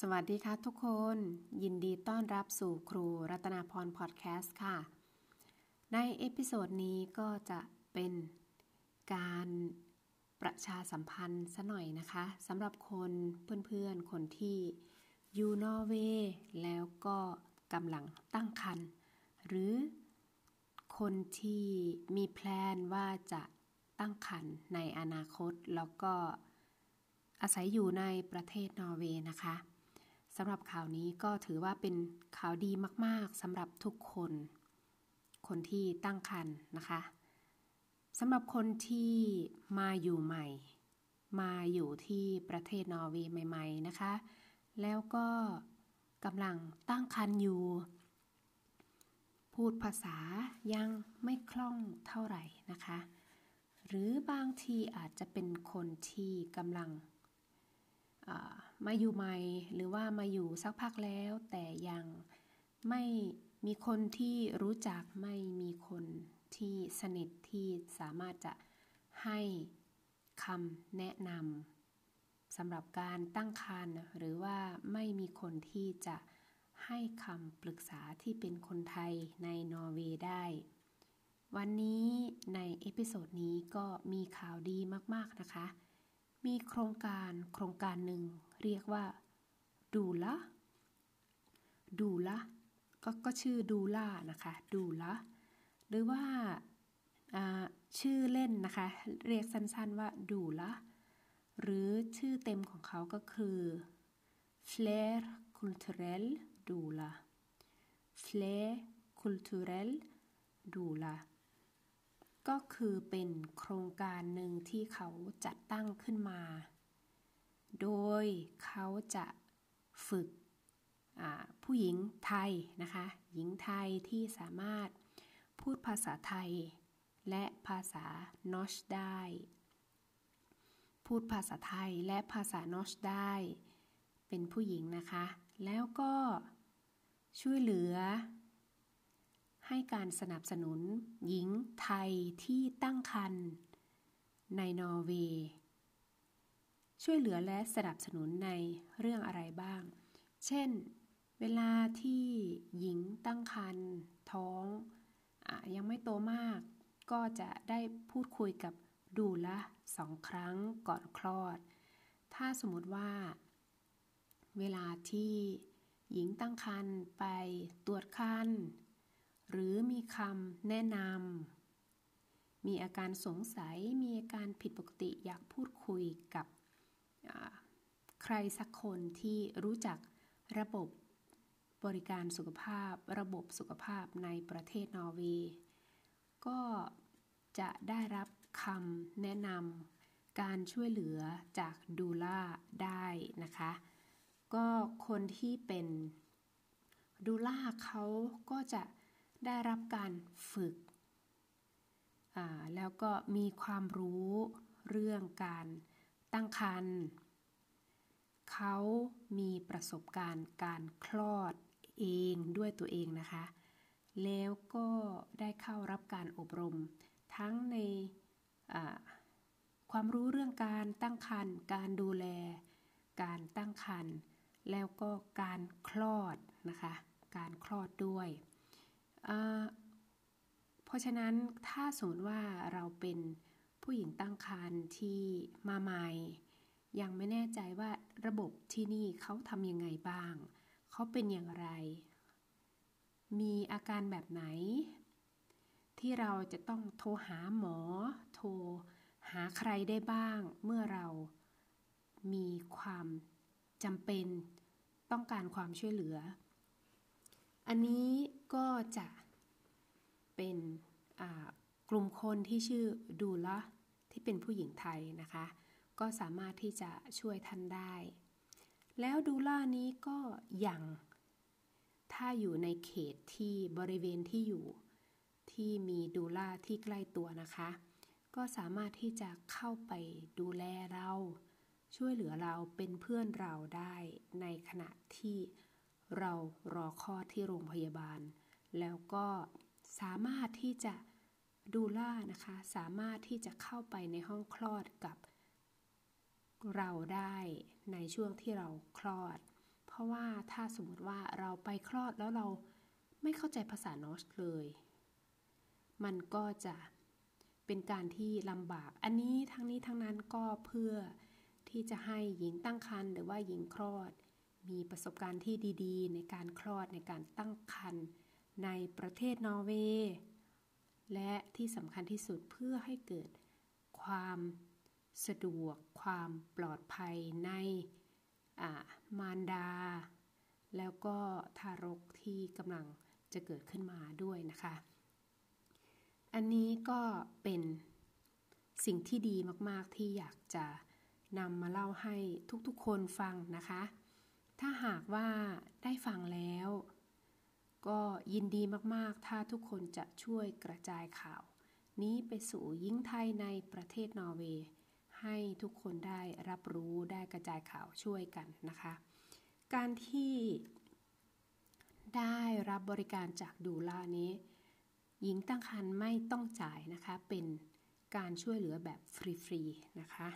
สวัสดีค่ะทุกคน ยินดีต้อนรับสู่ครูรัตนาพรพอดแคสต์ค่ะ ใน episode นี้ก็จะเป็นการประชาสัมพันธ์ซะหน่อยนะคะสำหรับคนเพื่อนๆ คนที่อยู่นอร์เวย์แล้วก็กำลังตั้งครรภ์หรือคนที่มี plan ว่าจะตั้งครรภ์ในอนาคตแล้วก็อาศัยอยู่ในประเทศนอร์เวย์นะคะ สำหรับข่าวนี้ก็ถือว่าเป็นข่าวดีมากๆสำหรับทุกคน คนที่ตั้งครรภ์นะคะสำหรับคนที่มาอยู่ใหม่ มาอยู่ที่ประเทศนอร์เวย์ใหม่ ๆนะคะ แล้วก็กำลังตั้งครรภ์อยู่ พูดภาษายังไม่คล่องเท่าไหร่นะคะ หรือบางทีอาจจะเป็นคนที่กำลัง มาอยู่ใหม่หรือว่ามาอยู่สักพักแล้ว แต่ยังไม่มีคนที่รู้จักไม่มีคนที่สนิทที่สามารถจะให้คำแนะนำสำหรับการตั้งครรภ์หรือว่าไม่มีคนที่จะให้คำปรึกษาที่เป็นคนไทยในนอร์เวย์ได้ วันนี้ใน episode นี้ก็มีข่าวดีมาก ๆ นะคะ มีโครงการโครงการหนึ่งเรียกว่า doula doula ก็ก็ชื่อ doula นะคะ doula หรือว่าชื่อเล่นนะคะ เรียกสั้นๆว่า doula หรือชื่อเต็มของเขาก็คือ Flair c u l t u r e l Dula Flair Culturell Dula ก็คือเป็นโครงการหนึ่งที่เขาจัดตั้งขึ้นมา โดยเขาจะฝึกผู้หญิงไทยนะคะ หญิงไทยที่สามารถพูดภาษาไทย และภาษานอชได้ พูดภาษาไทยและภาษานอชได้ เป็นผู้หญิงนะคะ แล้วก็ช่วยเหลือ ให้การสนับสนุน หญิงไทยที่ตั้งครรภ์ในนอร์เวย์ช่วยเหลือและสนับสนุนในเรื่องอะไรบ้าง เช่น เวลาที่หญิงตั้งครรภ์ท้องอยังไม่โตมาก ก็จะได้พูดคุยกับดูละสองครั้งก่อนคลอด ถ้าสมมติว่า เวลาที่หญิงตั้งครรภ์ไปตรวจครรภ์ หรือมีคำแนะนำมีอาการสงสัย มีอาการผิดปกติอยากพูดคุยกับใครสักคนที่รู้จักระบบบริการสุขภาพ ระบบสุขภาพในประเทศนอร์เวย์ก็จะได้รับคำแนะนำการช่วยเหลือจากดูล่าได้นะคะ ก็คนที่เป็นดูล่าเขาก็จะ ได้รับการฝึก แล้วก็มีความรู้เรื่องการตั้งครรภ์เขามีประสบการณ์การคลอดเองด้วยตัวเองนะคะ แล้วก็ได้เข้ารับการอบรม ทั้งในความรู้เรื่องการตั้งครรภ์การดูแล การตั้งครรภ์แล้วก็การคลอดนะคะ การคลอดด้วย เพราะฉะนั้นถ้าสมมติว่าเราเป็นผู้หญิงตั้งครรภ์ที่มาใหม่ ยังไม่แน่ใจว่าระบบที่นี่เขาทำยังไงบ้าง เขาเป็นอย่างไร มีอาการแบบไหน ที่เราจะต้องโทรหาหมอ โทรหาใครได้บ้าง เมื่อเรามีความจำเป็นต้องการความช่วยเหลือ อันนี้ ก็จะเป็นกลุ่มคนที่ชื่อดูละที่เป็นผู้หญิงไทยนะคะ ก็สามารถที่จะช่วยท่านได้ แล้วดูล่านี้ก็ยังถ้าอยู่ในเขตที่บริเวณที่อยู่ที่มีดูล่าที่ใกล้ตัวนะคะ ก็สามารถที่จะเข้าไปดูแลเรา ช่วยเหลือเราเป็นเพื่อนเราได้ในขณะที่ เรารอคลอดที่โรงพยาบาล แล้วก็สามารถที่จะดูล่านะคะ สามารถที่จะเข้าไปในห้องคลอดกับ เราได้ในช่วงที่เราคลอด เพราะว่าถ้าสมมติว่าเราไปคลอดแล้วเราไม่เข้าใจภาษานอชเลย มันก็จะเป็นการที่ลำบาก อันนี้ทั้งนี้ทั้งนั้นก็เพื่อที่จะให้หญิงตั้งครรภ์หรือว่าหญิงคลอด มีประสบการณ์ที่ดีๆ ในการคลอดในการตั้งครรภ์ในประเทศนอร์เวย์และที่สำคัญที่สุดเพื่อให้เกิดความสะดวก ความปลอดภัยในมารดา แล้วก็ทารกที่กำลังจะเกิดขึ้นมาด้วยนะคะ อันนี้ก็เป็นสิ่งที่ดีมาก ๆ ที่อยากจะนำมาเล่าให้ทุกๆ คนฟังนะคะ ถ้าหากว่าได้ฟังแล้ว ก็ยินดีมากๆ ถ้าทุกคนจะช่วยกระจายข่าว นี้ไปสู่ยิ่งไทยในประเทศนอร์เวย์ ให้ทุกคนได้รับรู้ได้กระจายข่าวช่วยกันนะคะ การที่ได้รับบริการจากดูล่านี้ หญิงตั้งครรภ์ไม่ต้องจ่ายนะคะ เป็นการช่วยเหลือแบบฟรีๆนะคะ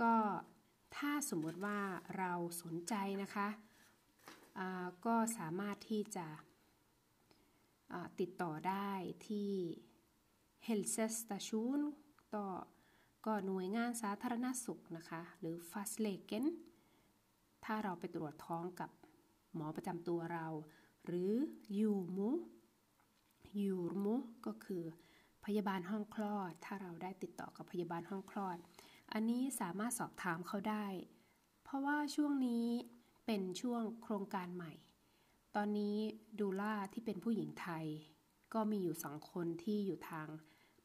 ก็ ถ้าสมมติว่าเราสนใจนะคะก็สามารถที่จะติดต่อได้ที่ h e l s e s t a t i o n ต่อก็หน่วยงานสาธารณสุขนะคะ หรือ f a s l e g e n ถ้าเราไปตรวจท้องกับหมอประจำตัวเรา หรือยูมูยูมูก็คือพยาบาลห้องคลอด ถ้าเราได้ติดต่อกับพยาบาลห้องคลอด อันนี้สามารถสอบถามเขาได้ เพราะว่าช่วงนี้เป็นช่วงโครงการใหม่ ตอนนี้ดูล่าที่เป็นผู้หญิงไทย ก็มีอยู่สองคนที่อยู่ทาง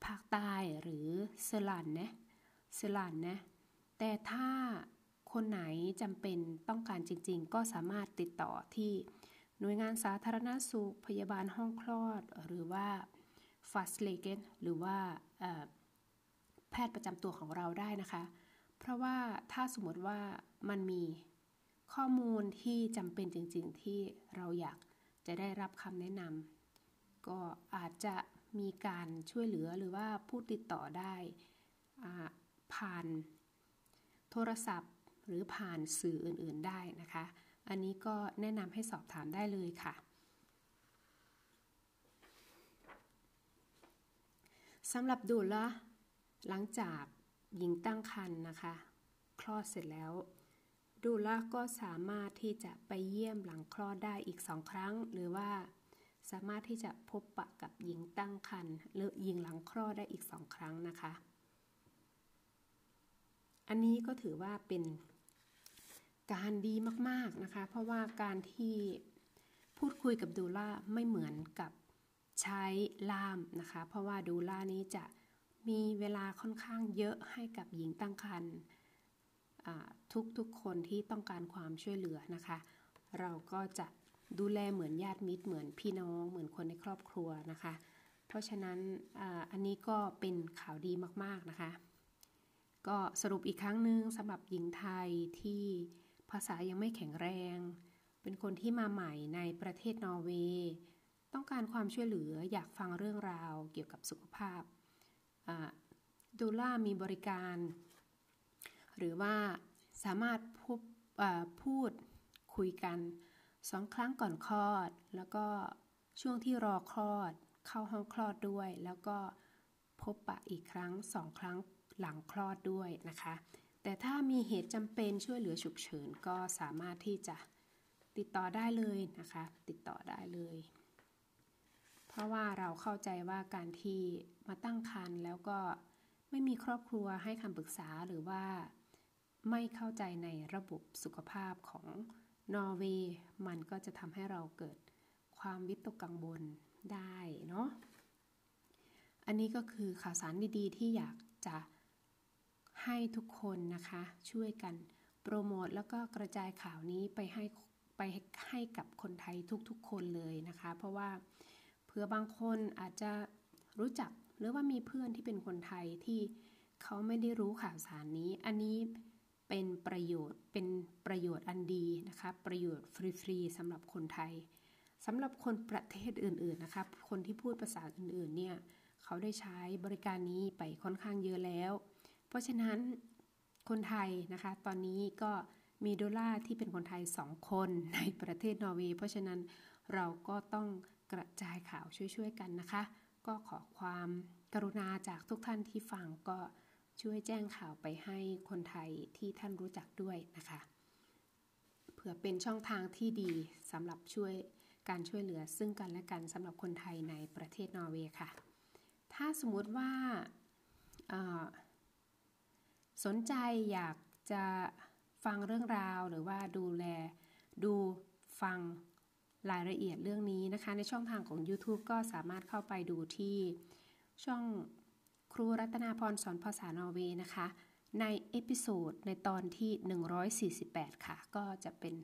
ภาคใต้หรือเซลันนะสลันนะแต่ถ้าคนไหนจำเป็นต้องการจริงๆ ก็สามารถติดต่อที่หน่วยงานสาธารณสุขพยาบาลห้องคลอด หรือว่า fast l e g e n หรือว่า พทย์ประจำตัวของเราได้นะคะ เพราะว่าถ้าสมมติว่ามันมีข้อมูลที่จำเป็นจริง ๆ ที่เราอยากจะได้รับคำแนะนำก็อาจจะมีการช่วยเหลือหรือว่าพูดติดต่อได้ผ่านโทรศัพท์ หรือผ่านสื่ออื่น ๆได้นะคะ อันนี้ก็แนะนำให้สอบถามได้เลยค่ะสำหรับดูละ หลังจากหญิงตั้งครรภ์นะคะ คลอดเสร็จแล้ว ดูละก็สามารถที่จะไปเยี่ยมหลังคลอดได้อีกสองครั้ง หรือว่าสามารถที่จะพบปะกับหญิงตั้งครรภ์หรือหญิงหลังคลอดได้อีกสองครั้งนะคะ อันนี้ก็ถือว่าเป็นการดีมากๆนะคะ เพราะว่าการที่พูดคุยกับดูล่าไม่เหมือนกับใช้ล่ามนะคะ เพราะว่าดูล่านี้จะ มีเวลาค่อนข้างเยอะให้กับหญิงตั้งครรภ์ทุกๆคนที่ต้องการความช่วยเหลือนะคะ เราก็จะดูแลเหมือนญาติมิตรเหมือนพี่น้องเหมือนคนในครอบครัวนะคะ เพราะฉะนั้นออันนี้ก็เป็นข่าวดีมากๆนะคะ ก็สรุปอีกครั้งหนึ่งสำหรับหญิงไทยที่ภาษายังไม่แข็งแรง เป็นคนที่มาใหม่ในประเทศนอร์เวย์ ต้องการความช่วยเหลืออยากฟังเรื่องราวเกี่ยวกับสุขภาพ ดูล่ามีบริการ หรือว่าสามารถพบพูดคุยกันสองครั้งก่อนคลอด แล้วก็ช่วงที่รอคลอด เข้าห้องคลอดด้วย แล้วก็พบปะอีกครั้งสองครั้งหลังคลอดด้วยนะคะ แต่ถ้ามีเหตุจำเป็นช่วยเหลือฉุกเฉินก็สามารถที่จะติดต่อได้เลยนะคะ ติดต่อได้เลย เพราะว่าเราเข้าใจว่าการที่มาตั้งครรภ์แล้วก็ไม่มีครอบครัวให้คำปรึกษาหรือว่าไม่เข้าใจในระบบสุขภาพของนอร์เวย์มันก็จะทำให้เราเกิดความวิตกกังวลได้เนาะอันนี้ก็คือข่าวสารดีๆ ที่อยากจะให้ทุกคนนะคะ ช่วยกันโปรโมทแล้วก็กระจายข่าวนี้ไปให้ไปให้กับคนไทยทุกๆคนเลยนะคะ เพราะว่า ผื่อบางคนอาจจะรู้จักหรือว่ามีเพื่อนที่เป็นคนไทยที่เขาไม่ได้รู้ข่าวสารนี้ อันนี้เป็นประโยชน์เป็นประโยชน์อันดีนะคะประโยชน์ฟรีๆสำหรับคนไทยสำหรับคนประเทศอื่นๆนะคะคนที่พูดภาษาอื่นๆเนี่ยเขาได้ใช้บริการนี้ไปค่อนข้างเยอะแล้ว เพราะฉะนั้นคนไทยนะคะ ตอนนี้ก็มีดอลลาร์ที่เป็นคนไทยสองคนในประเทศนอร์เวย์เพราะฉะนั้นเราก็ต้อง กระจายข่าวช่วยๆกันนะคะ ก็ขอความกรุณาจากทุกท่านที่ฟังก็ช่วยแจ้งข่าวไปให้คนไทยที่ท่านรู้จักด้วยนะคะเพื่อเป็นช่องทางที่ดีสำหรับช่วยการช่วยเหลือซึ่งกันและกันสำหรับคนไทยในประเทศนอร์เวย์ค่ะ ถ้าสมมติว่าสนใจอยากจะฟังเรื่องราวหรือว่าดูแลดูฟัง รายละเอียดเรื่องนี้นะคะ ในช่องทางของ YouTube ก็สามารถเข้าไปดูที่ช่องครูรัตนาพรสอนภาษานอร์เวย์นะคะ ใน episode ในตอนที่ 148 ค่ะ ก็จะเป็น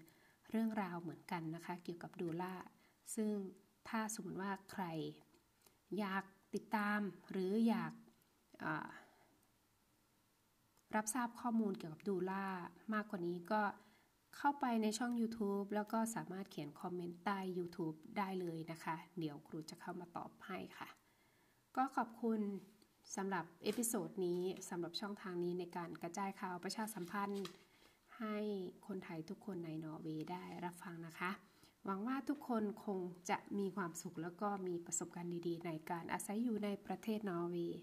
เรื่องราวเหมือนกันนะคะ เกี่ยวกับ doula ซึ่งถ้าสมมติว่าใครอยากติดตามหรืออยากรับทราบข้อมูลเกี่ยวกับ doula มากกว่านี้ก็ เข้าไปในช่อง YouTube แล้วก็สามารถเขียน comment ใต้ YouTube ได้เลยนะคะ เดี๋ยวครูจะเข้ามาตอบให้ค่ะ ก็ขอบคุณสำหรับ episode นี้สำหรับช่องทางนี้ในการกระจายข่าวประชาสัมพันธ์ ให้คนไทยทุกคนในนอร์เวย์ได้รับฟังนะคะ หวังว่าทุกคนคงจะมีความสุขแล้วก็มีประสบการณ์ดีๆ ในการอาศัยอยู่ในประเทศนอร์เวย์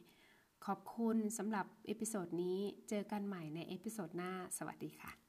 ขอบคุณสำหรับ episode นี้เจอกันใหม่ใน episode หน้า สวัสดีค่ะ